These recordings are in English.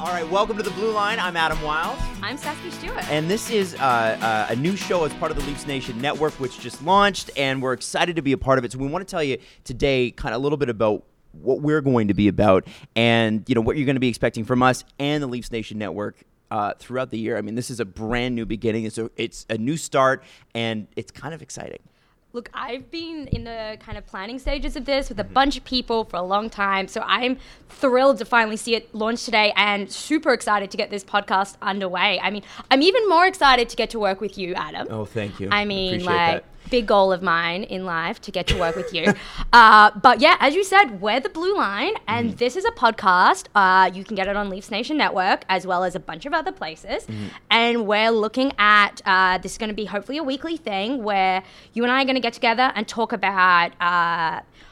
All right, welcome to the Blue Line. I'm Adam Wylde. I'm Sasky Stewart. And this is uh, uh, a new show as part of the Leafs Nation Network, which just launched, and we're excited to be a part of it. So we want to tell you today kind of a little bit about what we're going to be about and, you know, what you're going to be expecting from us and the Leafs Nation Network uh, throughout the year. I mean, this is a brand new beginning. It's a, it's a new start, and it's kind of exciting. Look, I've been in the kind of planning stages of this with a mm-hmm. bunch of people for a long time. So I'm thrilled to finally see it launch today and super excited to get this podcast underway. I mean, I'm even more excited to get to work with you, Adam. Oh, thank you. I mean, Appreciate like, that. Big goal of mine in life to get to work with you. uh, but yeah, as you said, we're the Blue Line, and Mm-hmm. this is a podcast. Uh, you can get it on Leafs Nation Network as well as a bunch of other places. Mm-hmm. And we're looking at uh, this is going to be hopefully a weekly thing where you and I are going to get together and talk about.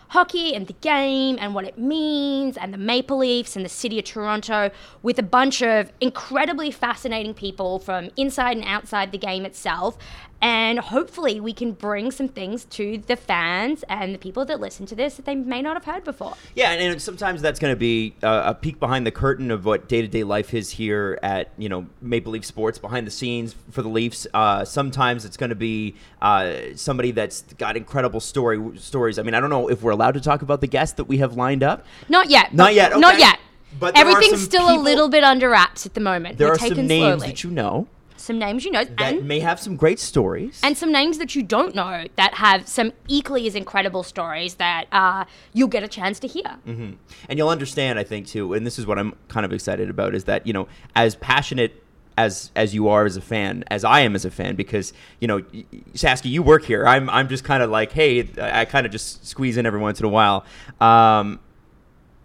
Hockey and the game and what it means, and the Maple Leafs and the city of Toronto, with a bunch of incredibly fascinating people from inside and outside the game itself. And hopefully, we can bring some things to the fans and the people that listen to this that they may not have heard before. Yeah, and, and sometimes that's going to be uh, a peek behind the curtain of what day to day life is here at you know Maple Leaf Sports behind the scenes for the Leafs. Uh, sometimes it's going to be uh, somebody that's got incredible story stories. I mean, I don't know if we're allowed to talk about the guests that we have lined up. Not yet. Not yet, Not yet. But Everything's still a little bit under wraps at the moment. There We're are some names slowly. that you know some names you know, that may have some great stories. and some names that you don't know that have some equally as incredible stories that uh, you'll get a chance to hear. Mm-hmm. and you'll understand, I think, too. And this is what I'm kind of excited about is that you know, as passionate as as you are as a fan, as I am as a fan, because you know, Sasky, you work here. I'm I'm just kind of like, hey, I kind of just squeeze in every once in a while. Um,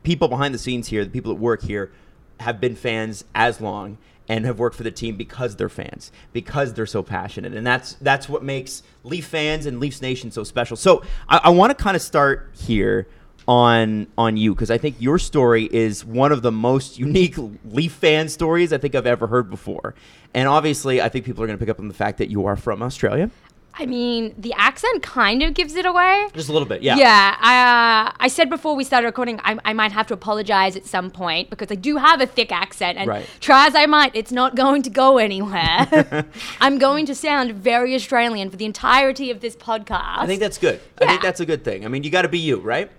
people behind the scenes here, the people that work here, have been fans as long and have worked for the team because they're fans, because they're so passionate, and that's that's what makes Leaf fans and Leafs Nation so special. So I, I want to kind of start here on on you because I think your story is one of the most unique Leaf fan stories I think I've ever heard before, and obviously I think people are going to pick up on the fact that you are from Australia, I mean, the accent kind of gives it away. just a little bit, yeah. Yeah, I, uh, I said before we started recording, I, I might have to apologize at some point because I do have a thick accent, and Right. try as I might, it's not going to go anywhere. I'm going to sound very Australian for the entirety of this podcast. I think that's good. I think that's a good thing. I mean, you got to be you, right?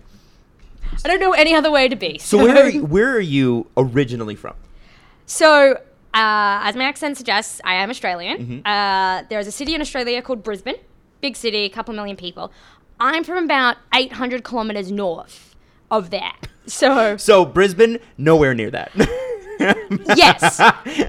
I don't know any other way to be. So where are you, where are you originally from? So, uh, as my accent suggests, I am Australian. Mm-hmm. Uh, there is a city in Australia called Brisbane, big city, a couple million people. I'm from about 800 kilometers north of there. So, So Brisbane, nowhere near that. yes,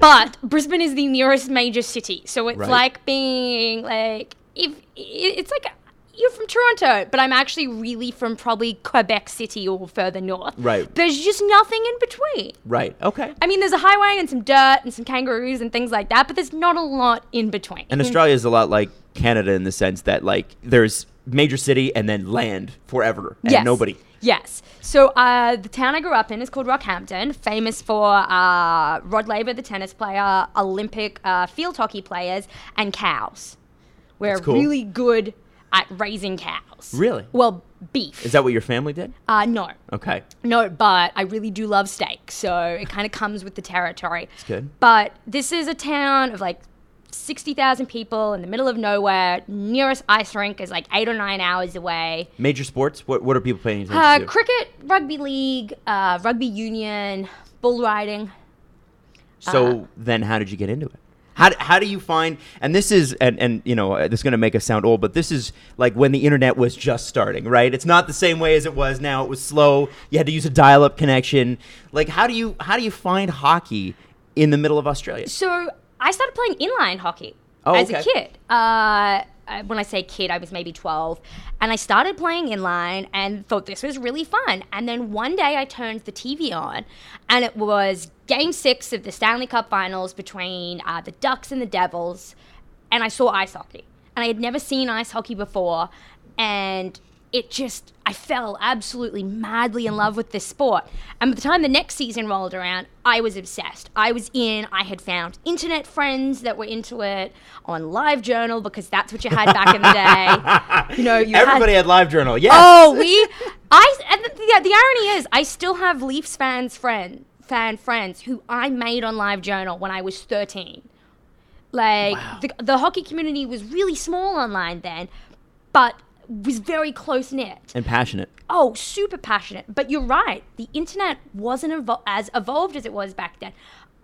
but Brisbane is the nearest major city. So it's Right. like being like if it's like you're from Toronto, but I'm actually really from probably Quebec City or further north. Right. There's just nothing in between. right. Okay. I mean, there's a highway and some dirt and some kangaroos and things like that, but there's not a lot in between. And Australia is a lot like Canada in the sense that like there's major city and then land forever and Yes. nobody. Yes. So uh, the town I grew up in is called Rockhampton, famous for uh, Rod Laver, the tennis player, Olympic uh, field hockey players, and cows. We're cool. really good at raising cows. Really? Well, beef. Is that what your family did? uh, no. Okay. No, but I really do love steak, so it kind of comes with the territory. It's good. But this is a town of like 60,000 people in the middle of nowhere. Nearest ice rink is like eight or nine hours away. Major sports? What what are people paying attention Uh, cricket, rugby league, uh, rugby union, bull riding. so uh, then how did you get into it? How, d- how do you find and this is and, and you know uh, this is going to make us sound old but this is like when the internet was just starting right it's not the same way as it was now it was slow you had to use a dial-up connection like how do you how do you find hockey in the middle of australia So I started playing inline hockey Oh, as okay. a kid. Uh, uh, when I say kid, I was maybe 12. And I started playing inline and thought this was really fun. And then one day I turned the TV on and it was game six of the Stanley Cup finals between uh, the Ducks and the Devils. And I saw ice hockey. And I had never seen ice hockey before. And it just, I fell absolutely madly in love with this sport. And by the time the next season rolled around, I was obsessed. I was in, I had found internet friends that were into it on Live Journal because that's what you had back in the day. You know, you everybody had live journal yes Oh, we. I. And the, the, irony is, I still have Leafs fans friend fan friends who I made on LiveJournal when I was 13. Like Wow. the, the hockey community was really small online then, but was very close knit. And passionate. Oh, super passionate. But you're right. The internet wasn't evol- as evolved as it was back then.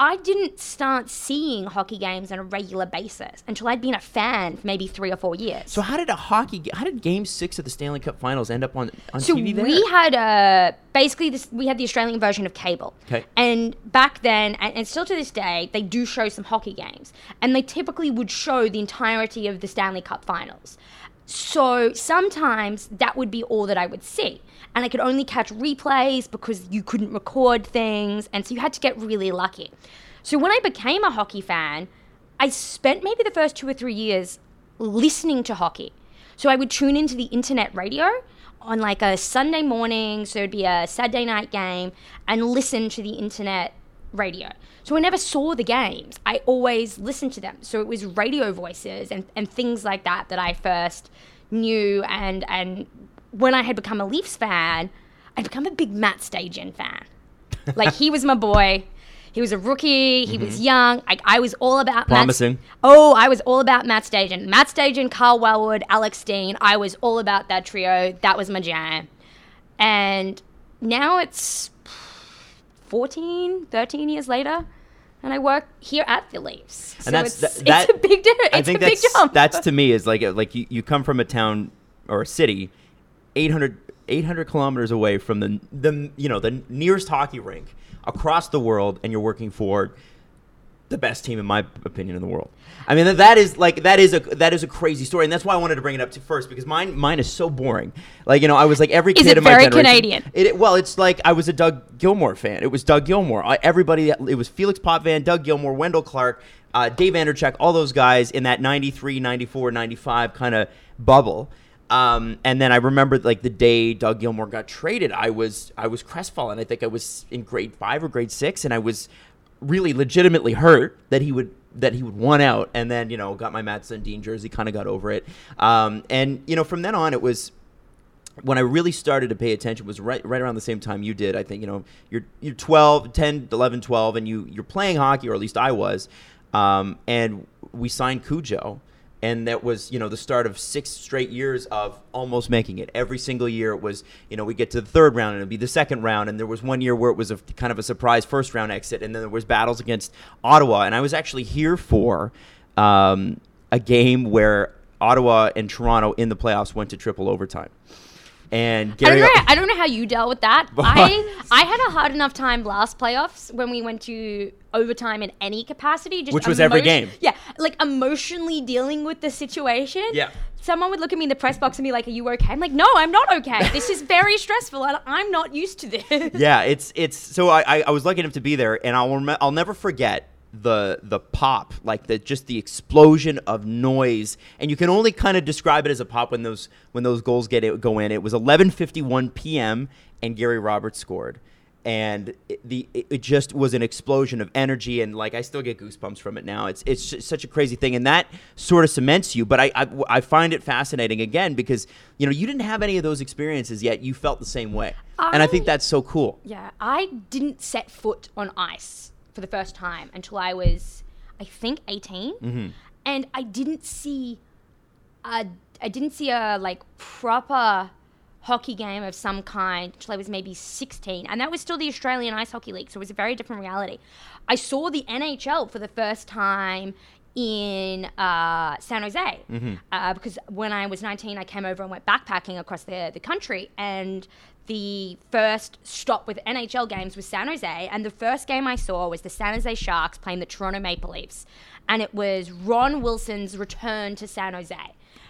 I didn't start seeing hockey games on a regular basis until I'd been a fan for maybe three or four years. So how did a hockey? How did Game Six of the Stanley Cup Finals end up on on So TV there? we had a basically this. We had the Australian version of cable. 'Kay. And back then, and, and still to this day, they do show some hockey games, and they typically would show the entirety of the Stanley Cup Finals. So sometimes that would be all that I would see, and I could only catch replays because you couldn't record things, and so you had to get really lucky. So when I became a hockey fan, I spent maybe the first two or three years listening to hockey. So I would tune into the internet radio on like a Sunday morning, so it'd be a Saturday night game, and listen to the internet radio. So I never saw the games. I always listened to them. So it was radio voices and, and things like that that I first knew. And, and when I had become a Leafs fan, I'd become a big Matt Stajan fan. Like he was my boy. He was a rookie. He was mm-hmm. young. I, I was all about Promising. Oh, I was all about Matt Stajan. Matt Stajan, Kyle Wellwood, Alex Steen. I was all about that trio. That was my jam. And now it's 14, 13 years later, and I work here at the Leafs. So And that's- it's, that- it's a big difference. I think a big that's jump. that's to me is like like you, you come from a town or a city, 800, 800 kilometers away from the the you know the nearest hockey rink across the world, and you're working for the best team in my opinion in the world. I mean that, that is like that is a that is a crazy story, and that's why I wanted to bring it up to first because mine mine is so boring. Like you know I was like every Is kid it in my very generation. Canadian? It, well, it's like I was a Doug Gilmour fan. It was Doug Gilmour. I, everybody, it was Felix Potvin, Doug Gilmour, Wendell Clark, uh, Dave Andreychuk, all those guys in that 93, 94, 95 kind of bubble. Um, and then I remember like the day Doug Gilmour got traded, I was I was crestfallen. I think I was in grade five or grade six, and I was really legitimately hurt that he would that he would want out. And then you know got my Mats Sundin jersey, kind of got over it. Um, and you know from then on, it was when I really started to pay attention was right right around the same time you did. I think, you know, you're you're 12, 10, 11, 12 and you you're playing hockey or at least I was. Um, and we signed Cujo and that was, you know, the start of six straight years of almost making it. Every single year it was, you know, we get to the third round and it'd be the second round and there was one year where it was a kind of a surprise first round exit and then there was battles against Ottawa and I was actually here for um, a game where Ottawa and Toronto in the playoffs went to triple overtime. And I don't, know, I don't know how you dealt with that. I I had a hard enough time last playoffs when we went to overtime in any capacity. Just Which was every game. Yeah, like emotionally dealing with the situation. Yeah. Someone would look at me in the press box and be like, "Are you okay?" I'm like, "No, I'm not okay. This is very stressful, and I'm not used to this." yeah, it's it's so I, I I was lucky enough to be there, and I'll rem- I'll never forget the the pop, like the just the explosion of noise, and you can only kind of describe it as a pop when those when those goals get it, go in. It was 11:51 p.m. and Gary Roberts scored. And it, the it just was an explosion of energy, and like I still get goosebumps from it now. It's it's such a crazy thing, and that sort of cements you. But I, I I find it fascinating again because you know you didn't have any of those experiences yet. You felt the same way, and I think that's so cool. Yeah, I didn't set foot on ice for the first time until I was, I think, 18, Mm-hmm. and I didn't see, a, I didn't see a like proper hockey game of some kind until I was maybe 16, and that was still the Australian Ice Hockey League, so it was a very different reality. I saw the NHL for the first time in uh, San Jose. Uh, because when I was 19, I came over and went backpacking across the, the country, and the first stop with NHL games was San Jose, and the first game I saw was the San Jose Sharks playing the Toronto Maple Leafs, and it was Ron Wilson's return to San Jose.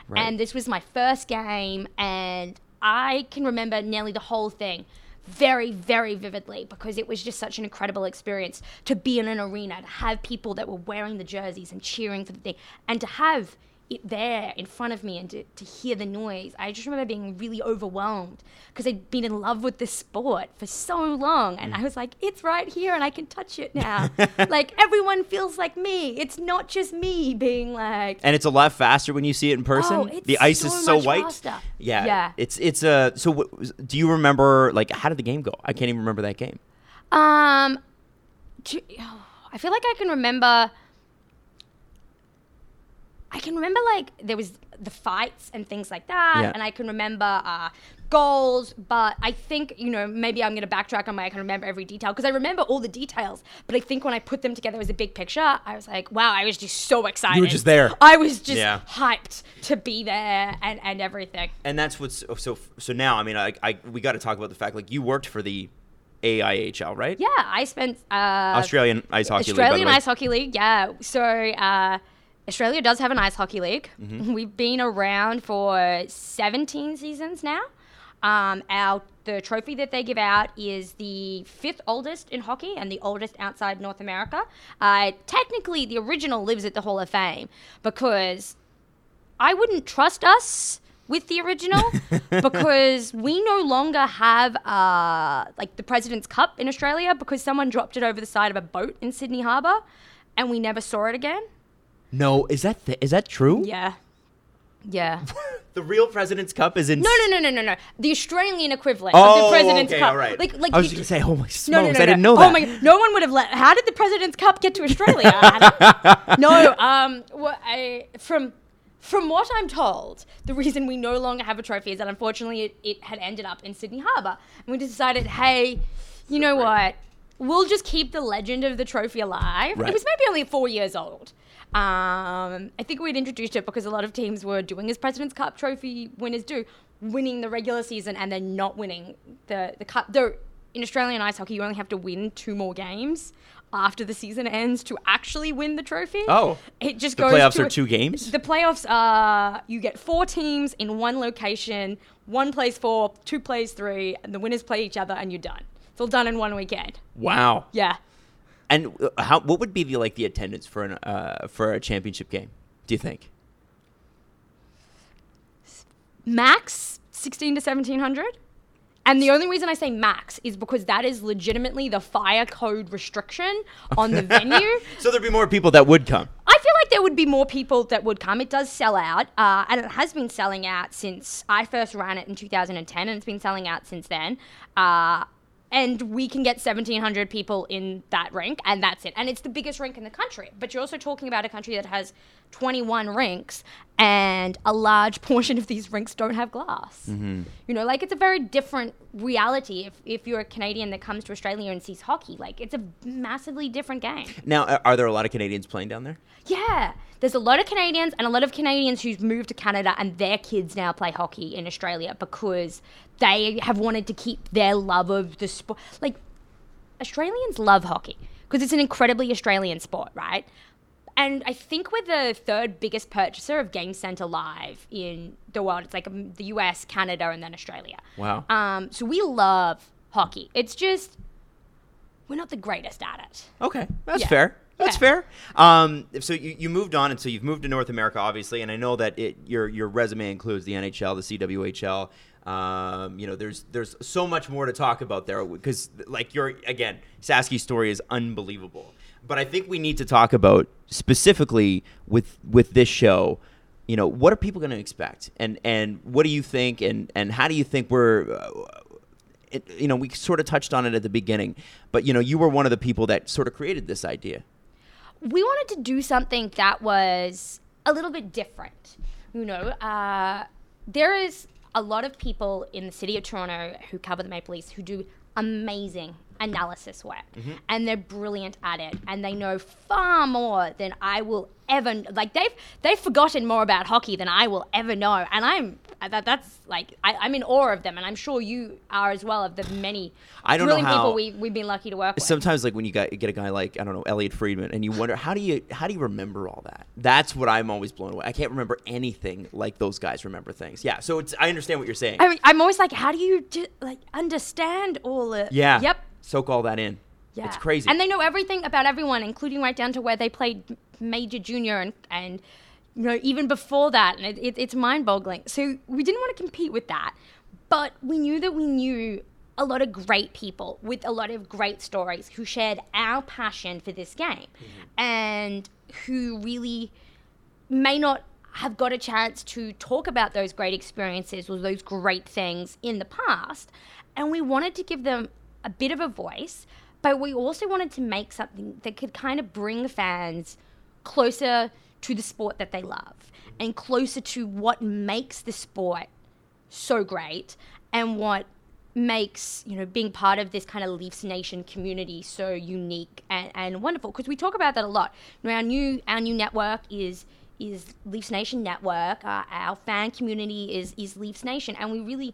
Right. And this was my first game, and I can remember nearly the whole thing very, very vividly because it was just such an incredible experience to be in an arena, to have people that were wearing the jerseys and cheering for the thing, and to have it there in front of me and to, to hear the noise. I just remember being really overwhelmed because I'd been in love with this sport for so long. And I was like, it's right here and I can touch it now. like everyone feels like me. It's not just me being like, and it's a lot faster when you see it in person. Oh, the ice so is so white. faster. Yeah, Yeah. It's it's a. So, what, do you remember like how did the game go? I can't even remember that game. Um, to, I feel like I can remember. I can remember like there was the fights and things like that, Yeah. and I can remember uh, goals. But I think you know maybe I'm going to backtrack on my I can remember every detail because I remember all the details. But I think when I put them together as a big picture, I was like, wow, I was just so excited. You were just there. I was just Yeah. hyped to be there and and everything. and that's what's so so now i mean i, I we got to talk about the fact like you worked for the aihl right Yeah, I spent uh, australian ice hockey Australian league by the way. Ice Hockey League, yeah. So uh, Australia does have an ice hockey league. Mm-hmm. We've been around for 17 seasons now. Um, our the trophy that they give out is the fifth oldest in hockey and the oldest outside North America. Uh, technically, the original lives at the Hall of Fame because I wouldn't trust us with the original because we no longer have uh, like the President's Cup in Australia because someone dropped it over the side of a boat in Sydney Harbour and we never saw it again. No is that th- is that true Yeah. Yeah. the real president's cup is in No, no, no, no, no, no. The Australian equivalent oh of the President's okay, Cup. all right Like, like i was just gonna say oh my smokes no, no, no, i didn't no. know that Oh my! No one would have let. How did the President's Cup get to Australia? no, um, what I, from from what I'm told, the reason we no longer have a trophy is that unfortunately it, it had ended up in Sydney Harbour, and we decided, hey, you know what? We'll just keep the legend of the trophy alive. Right. It was maybe only four years old. Um, I think we'd introduced it because a lot of teams were doing as President's Cup trophy winners do, winning the regular season and then not winning the, the cup. Though in Australian ice hockey, you only have to win two more games after the season ends to actually win the trophy. Oh. it just the goes playoffs to are two games The playoffs are you get four teams in one location. One plays four, two plays three, and the winners play each other, and you're done. It's all done in one weekend. wow. Yeah. and uh, how what would be the like the attendance for an uh for a championship game do you think? Max 16 to 1700 and the only reason i say max is because that is legitimately the fire code restriction on the venue. So there'd be more people that would come. I feel like there would be more people that would come. It does sell out uh, and it has been selling out since i first ran it in 2010 and it's been selling out since then. Uh, and we can get 1700 people in that rink and that's it. And it's the biggest rink in the country. But you're also talking about a country that has 21 rinks and a large portion of these rinks don't have glass mm-hmm. you know like it's a very different reality if, if you're a canadian that comes to australia and sees hockey like it's a massively different game now are- are there a lot of canadians playing down there yeah. There's a lot of Canadians and a lot of Canadians who've moved to Canada and their kids now play hockey in Australia because they have wanted to keep their love of the sport. Like, Australians love hockey because it's an incredibly Australian sport, right? And I think we're the third biggest purchaser of Game Center Live in the world. It's like um, the US, Canada, and then Australia. Wow. Um, so we love hockey. It's just, we're not the greatest at it. Okay, that's Yeah. fair. That's Yeah. fair. Um, so you, you moved on, and so you've moved to North America, obviously, and I know that it, your your resume includes the NHL, the CWHL. Um, you know, there's there's so much more to talk about there because, like, your again, Sasky's story is unbelievable. But I think we need to talk about specifically with with this show. You know, what are people going to expect, and and what do you think, and and how do you think we're uh, it, you know, we sort of touched on it at the beginning, but you know, you were one of the people that sort of created this idea. we wanted to do something that was a little bit different. You know, uh, there is a lot of people in the city of Toronto who cover the Maple Leafs who do amazing analysis work, mm-hmm. and they're brilliant at it, and they know far more than I will ever. Like they've they've forgotten more about hockey than I will ever know, and I'm that that's like I, I'm in awe of them, and I'm sure you are as well of the many I don't know brilliant how- people we we've been lucky to work with. Sometimes, like when you get a guy like I don't know Elliotte Friedman, and you wonder how do you how do you remember all that? That's what I'm always blown away. I can't remember anything like those guys remember things. Yeah, so it's I understand what you're saying. I I'm always like, how do you do, like understand all it? yeah. Yep. Soak all that in. Yeah. It's crazy. And they know everything about everyone, including right down to where they played major, junior, and and you know even before that, and it, it, it's mind-boggling. So we didn't want to compete with that, but we knew that we knew a lot of great people with a lot of great stories who shared our passion for this game, mm-hmm. and who really may not have got a chance to talk about those great experiences or those great things in the past. And we wanted to give them a bit of a voice, but we also wanted to make something that could kind of bring fans closer to the sport that they love and closer to what makes the sport so great and what makes you know being part of this kind of Leafs Nation community so unique and, and wonderful because we talk about that a lot. You know, our new our new network is is Leafs Nation network. Uh, our fan community is is Leafs Nation, and we really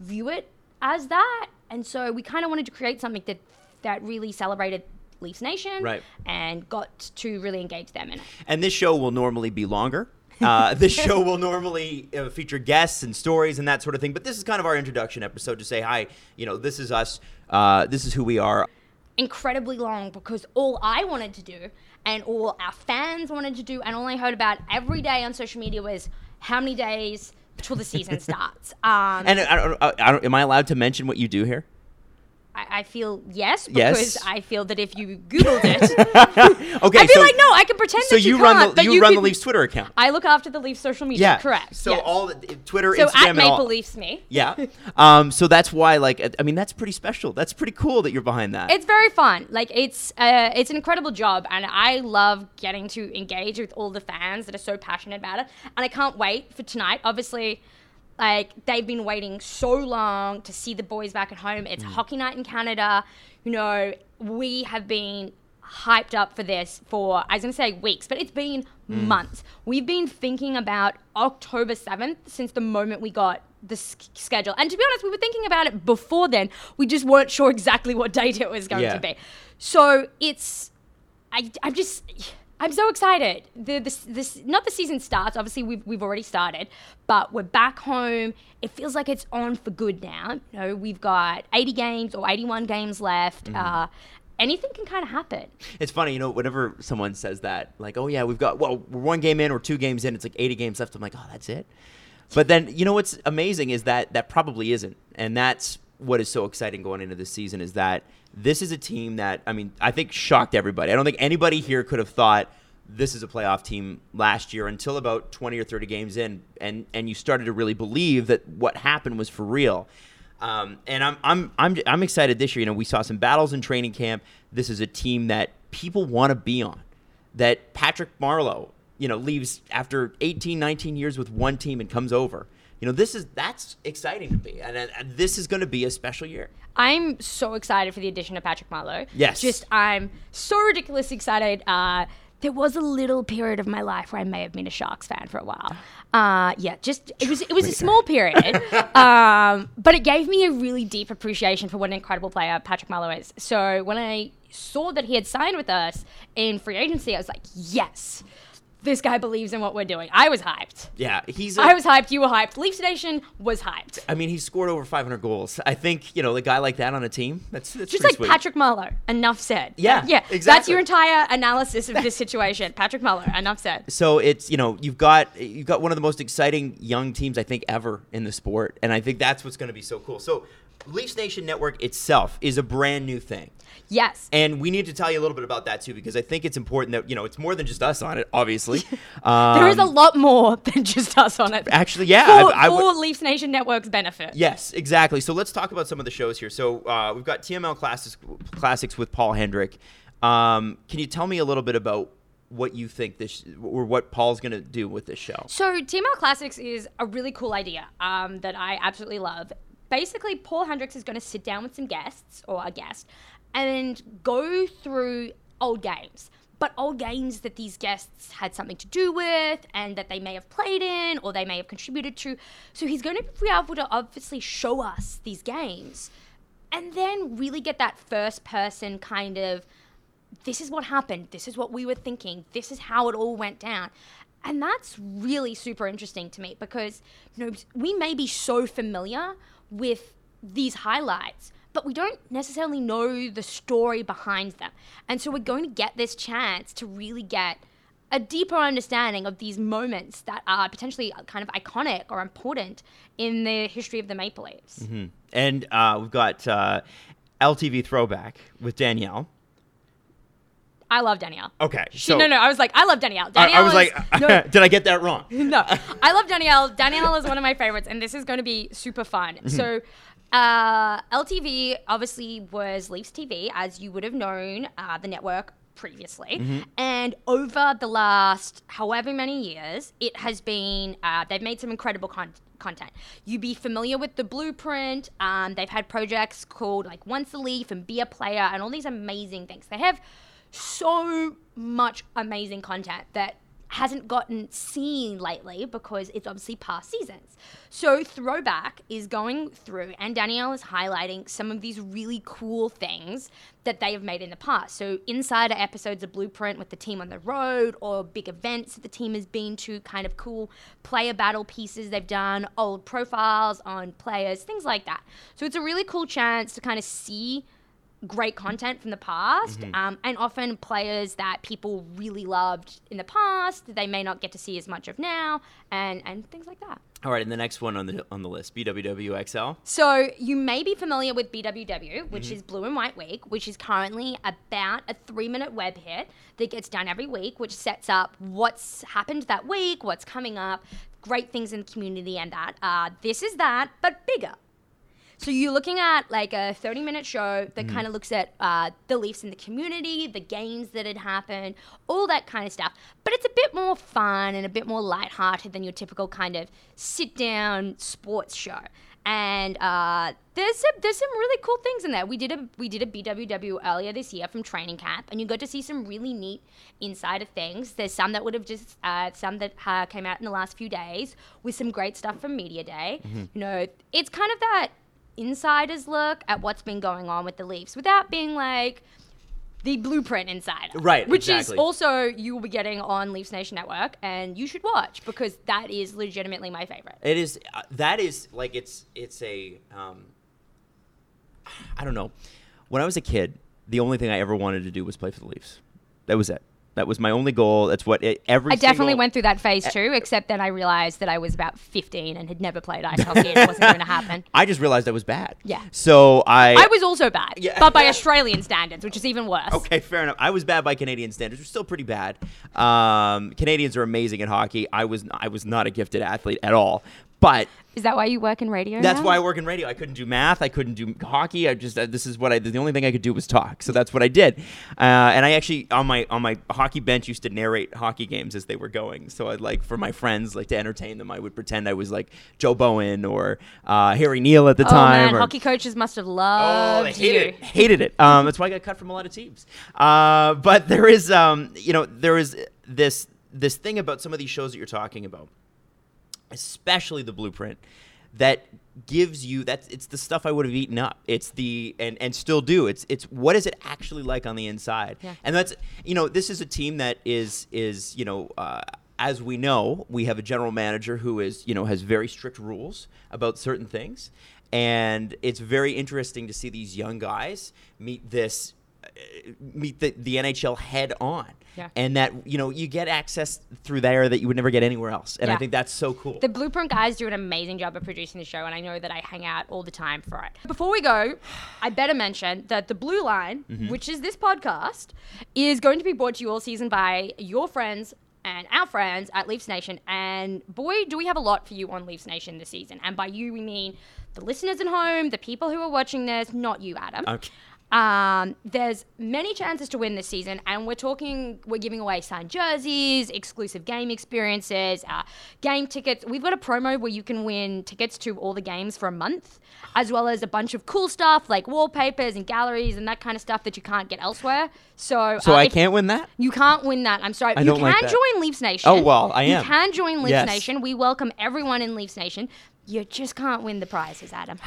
view it as that. And so we kind of wanted to create something that that really celebrated Leafs Nation Right. and got to really engage them in it. And this show will normally be longer. Uh, this show will normally uh, feature guests and stories and that sort of thing. But this is kind of our introduction episode to say, hi, you know, this is us. Uh, this is who we are. incredibly long because all I wanted to do and all our fans wanted to do and all I heard about every day on social media was how many days till the season starts. Um, And I I don't, am I allowed to mention what you do here? I, I feel yes Yes. because I feel that if you Googled it, Okay, I'd be so, like, no, I can pretend so that you, you run can't, the but you, you run the Leafs Twitter account. I look after the Leafs social media. Yeah, correct. So yes. all the, Twitter, so Instagram, at Maple Leafs me. Yeah. Um, so that's why, like, I mean, that's pretty special. That's pretty cool that you're behind that. It's very fun. Like it's uh, it's an incredible job, and I love getting to engage with all the fans that are so passionate about it. And I can't wait for tonight. Obviously, like they've been waiting so long to see the boys back at home. It's mm. hockey night in Canada. You know, we have been hyped up for this for I was gonna say weeks, but it's been mm. months. We've been thinking about October seventh since the moment we got the schedule. And to be honest, we were thinking about it before then. We just weren't sure exactly what date it was going Yeah. to be. So it's I, I'm just I'm so excited. The this this not the season starts. Obviously, we've we've already started, but we're back home. It feels like it's on for good now. You know, we've got 80 games or 81 games left. Uh, anything can kind of happen. It's funny, you know, whenever someone says that, like, oh, yeah, we've got, well, we're one game in or two games in, it's like 80 games left. I'm like, oh, that's it. But then, you know, what's amazing is that that probably isn't. And that's what is so exciting going into this season is that this is a team that, I mean, I think shocked everybody. I don't think anybody here could have thought this is a playoff team last year until about 20 or 30 games in. And, and you started to really believe that what happened was for real. Um, and I'm, I'm, I'm, I'm excited this year. You know, we saw some battles in training camp. This is a team that people want to be on. That Patrick Marleau, you know, leaves after 18, 19 years with one team and comes over. You know, this is that's exciting to me, and, and this is going to be a special year. I'm so excited for the addition of Patrick Marleau. Yes. Just I'm so ridiculously excited. Uh, there was a little period of my life where I may have been a Sharks fan for a while. Uh, yeah, just it was it was a small period, um, but it gave me a really deep appreciation for what an incredible player Patrick Marleau is. So when I saw that he had signed with us in free agency, I was like, yes, this guy believes in what we're doing. I was hyped. Yeah, he's. A, I was hyped. You were hyped. Leafs Nation was hyped. I mean, he scored over 500 goals. I think you know the guy like that on a team. That's, that's Just like sweet. Patrick Marleau. Enough said. Yeah, yeah. Exactly. That's your entire analysis of this situation. Patrick Marleau. Enough said. So it's you know you've got you've got one of the most exciting young teams I think ever in the sport, and I think that's what's going to be so cool. So Leafs Nation Network itself is a brand new thing. Yes. And we need to tell you a little bit about that too, because I think it's important that you know it's more than just us on it. Obviously, um, there is a lot more than just us on it. actually, yeah. For, I- I would- for Leafs Nation Network's benefit. Yes, exactly. So let's talk about some of the shows here. So uh, we've got TML Classics, Classics with Paul Hendrick. Um, can you tell me a little bit about what you think this or what Paul's going to do with this show? So TML Classics is a really cool idea um, that I absolutely love. Basically, Paul Hendricks is going to sit down with some guests or a guest and go through old games. But old games that these guests had something to do with and that they may have played in or they may have contributed to. So he's going to be able to obviously show us these games and then really get that first person kind of this is what happened, this is what we were thinking, this is how it all went down. And that's really super interesting to me because you know we may be so familiar with these highlights, but we don't necessarily know the story behind them. And so we're going to get this chance to really get a deeper understanding of these moments that are potentially kind of iconic or important in the history of the Maple Leafs. And uh, we've got uh, LTV Throwback with Danielle. I love Danielle. Okay, She, so no, no, I was like, I love Danielle. I, Danielle I was is- like, no, did I get that wrong? no, I love Danielle. Danielle is one of my favorites, and this is going to be super fun. Mm-hmm. So, Uh, LTV obviously was Leafs TV, as you would have known, uh, the network previously. Mm-hmm. And over the last however many years, it has been, uh, they've made some incredible con- content. You'd be familiar with the blueprint. Um, they've had projects called like Once a Leaf and Be a Player and all these amazing things. They have so much amazing content that hasn't gotten seen lately because it's obviously past seasons. So Throwback is going through and Danielle is highlighting some of these really cool things that they have made in the past. So insider episodes of Blueprint with the team on the road or big events that the team has been to, kind of cool player battle pieces they've done, old profiles on players, things like that. So it's a really cool chance to kind of see great content from the past, um, and often players that people really loved in the past they may not get to see as much of now, and and things like that. All right, and the next one on the on the list, BWWXL. So you may be familiar with BWW, which is Blue and White Week, which is currently about a three-minute web hit that gets done every week, which sets up what's happened that week, what's coming up, great things in the community, and that. Uh, this is that, but bigger. So you're looking at like a 30 minute show that kind of looks at uh, the Leafs in the community, the games that had happened, all that kind of stuff. But it's a bit more fun and a bit more lighthearted than your typical kind of sit down sports show. And uh, there's some, there's some really cool things in there. We did a we did a BWW earlier this year from training camp, and you got to see some really neat inside of things. There's some that would have just uh, some that uh, came out in the last few days with some great stuff from media day. You know, it's kind of that insider's look at what's been going on with the Leafs without being like the blueprint insider. Right, Which exactly. is also you will be getting on Leafs Nation Network and you should watch because that is legitimately my favorite. It is uh, that is like it's it's a um, I don't know. When I was a kid, the only thing I ever wanted to do was play for the Leafs. That was it. That was my only goal. That's what it, every. I definitely single- went through that phase too, except then I realized that I was about 15 and had never played ice hockey and it wasn't going to happen. I just realized I was bad. Yeah. So I. I was also bad, Yeah. but by Australian standards, which is even worse. Okay, fair enough. I was bad by Canadian standards. We're still pretty bad. Um, Canadians are amazing at hockey. I was I was not a gifted athlete at all. But Is that why you work in radio? that's now? why I work in radio. I couldn't do math. I couldn't do hockey. I just uh, this is what I the only thing I could do was talk. So that's what I did. Uh, and I actually on my on my hockey bench used to narrate hockey games as they were going. So I'd like for my friends like to entertain them. I would pretend I was like Joe Bowen or uh, Harry Neale at the Oh time. man, or- hockey coaches must have Oh, loved they hated you. it. Hated it. Um, that's why I got cut from a lot of teams. Uh, but there is, um, you know, there is this this thing about some of these shows that you're talking about, especially the Blueprint, that gives you that's it's the stuff I would have eaten up. It's the and and still do. It's it's what is it actually like on the inside? Yeah. And that's you know this is a team that is is you know. Uh, as we know, we have a general manager who is, you know, has very strict rules about certain things, and it's very interesting to see these young guys meet this, meet the, the NHL head on, Yeah. and that you know you get access through there that you would never get anywhere else, and I think that's so cool. The Blueprint guys do an amazing job of producing the show, and I know that I hang out all the time for it. Before we go, I better mention that the Blue Line, Mm-hmm. which is this podcast, is going to be brought to you all season by your friends and our friends at Leafs Nation. And boy, do we have a lot for you on Leafs Nation this season. And by you, we mean the listeners at home, the people who are watching this, not you, Adam. Okay. Um, there's many chances to win this season, and we're talking, we're giving away signed jerseys, exclusive game experiences, uh, game tickets. We've got a promo where you can win tickets to all the games for a month, as well as a bunch of cool stuff like wallpapers and galleries and that kind of stuff that you can't get elsewhere. So, so uh, I can't win that. You can't win that. I'm sorry. I you don't can like that. join Leafs Nation. Oh, well, I am. You can join Leafs Yes. Nation. We welcome everyone in Leafs Nation. You just can't win the prizes, Adam.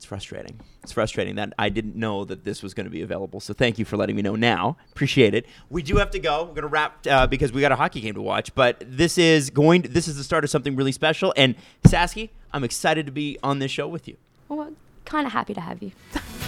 It's frustrating. It's frustrating that I didn't know that this was going to be available. So thank you for letting me know now. Appreciate it. We do have to go. We're going to wrap uh, because we got a hockey game to watch. But this is going. this is the start of something really special. And Sasky, I'm excited to be on this show with you. Well, kind of happy to have you.